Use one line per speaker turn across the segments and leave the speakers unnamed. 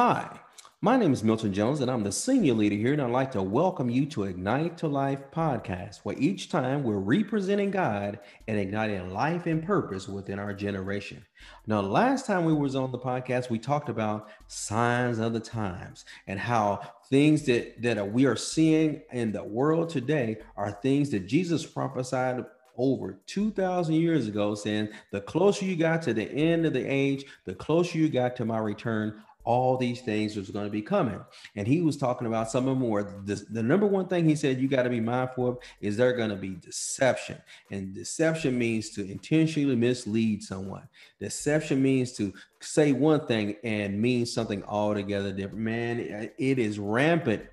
Hi, my name is Milton Jones, and I'm the senior leader here, and I'd like to welcome you to Ignite to Life podcast, where each time we're representing God and igniting life and purpose within our generation. Now, last time we was on the podcast, we talked about signs of the times and how things that that we are seeing in the world today are things that Jesus prophesied over 2,000 years ago, saying, The closer you got to the end of the age, the closer you got to my return, all these things was going to be coming. And he was talking about some of them more. The, the number one thing he said you got to be mindful of is there going to be deception. And deception means to intentionally mislead someone. Deception means to say one thing and mean something altogether different. Man, it is rampant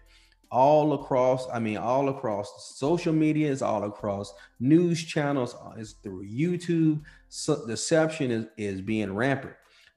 all across i mean all across social media is all across news channels is through youtube so deception is, is being rampant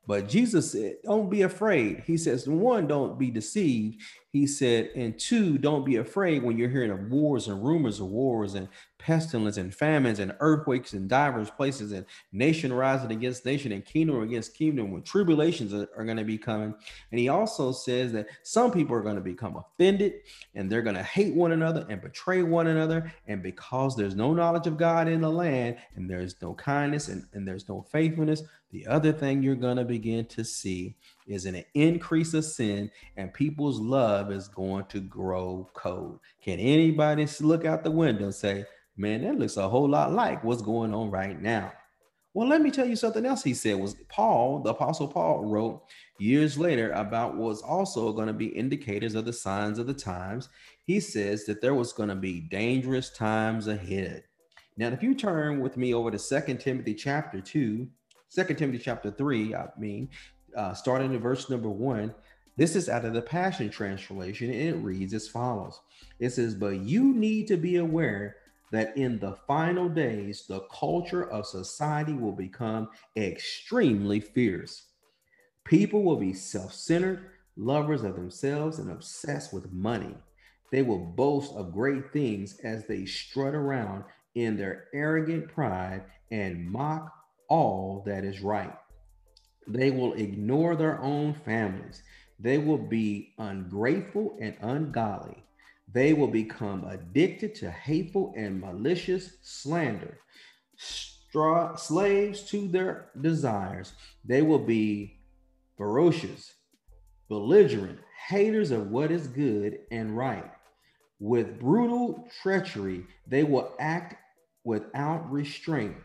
but Jesus said, Don't be afraid. He says, One, don't be deceived. He said, and two, don't be afraid when you're hearing of wars and rumors of wars and pestilence and famines and earthquakes in divers places and nation rising against nation and kingdom against kingdom when tribulations are, are going to be coming. And he also says that some people are going to become offended and they're going to hate one another and betray one another. And because there's no knowledge of God in the land and there's no kindness and, and there's no faithfulness, the other thing you're going to begin to see is an increase of sin and people's love is going to grow cold. Can anybody look out the window and say, man, that looks a whole lot like what's going on right now? Well, let me tell you something else he said was Paul, the apostle Paul wrote years later about what's also going to be indicators of the signs of the times. He says that there was going to be dangerous times ahead. Now, if you turn with me over to Second Timothy chapter 2, 2 Timothy chapter 3, I mean, uh, starting in verse number 1, this is out of the Passion Translation, and it reads as follows It says, But you need to be aware that in the final days, the culture of society will become extremely fierce. People will be self centered, lovers of themselves, and obsessed with money. They will boast of great things as they strut around in their arrogant pride and mock all that is right. They will ignore their own families. They will be ungrateful and ungodly. They will become addicted to hateful and malicious slander, Straw, slaves to their desires. They will be ferocious, belligerent, haters of what is good and right. With brutal treachery, they will act without restraint,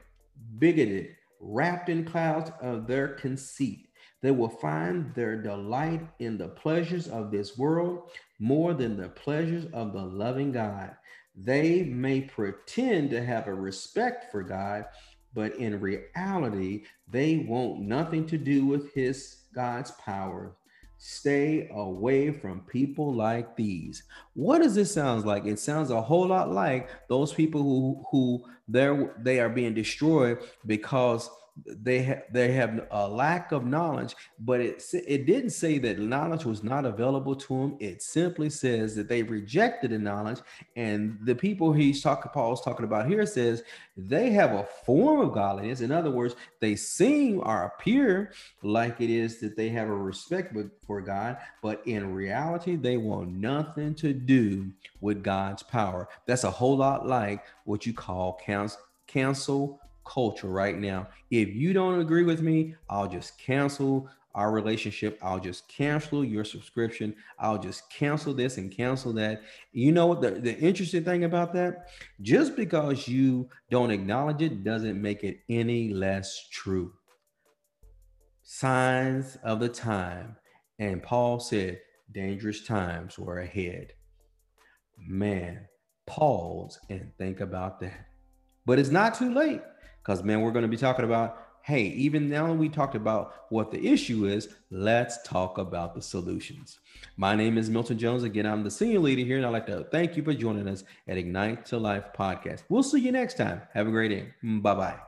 bigoted, wrapped in clouds of their conceit. They will find their delight in the pleasures of this world more than the pleasures of the loving God. They may pretend to have a respect for God, but in reality, they want nothing to do with his God's power. Stay away from people like these. What does this sound like? It sounds a whole lot like those people who who they're they are being destroyed because they have they have a lack of knowledge but it it didn't say that knowledge was not available to them it simply says that they rejected the knowledge and the people he's talking paul's talking about here says they have a form of godliness. In other words they seem or appear like it is that they have a respect for god but in reality they want nothing to do with god's power. That's a whole lot like what you call cancel cancel culture right now. If you don't agree with me, I'll just cancel our relationship. I'll just cancel your subscription. I'll just cancel this and cancel that. You know what the, the interesting thing about that? Just because you don't acknowledge it doesn't make it any less true. Signs of the time. And Paul said, dangerous times were ahead. Man, pause and think about that. But it's not too late. Because, man, we're going to be talking about hey, even now we talked about what the issue is, let's talk about the solutions. My name is Milton Jones. Again, I'm the senior leader here, and I'd like to thank you for joining us at Ignite to Life podcast. We'll see you next time. Have a great day. Mm, bye bye.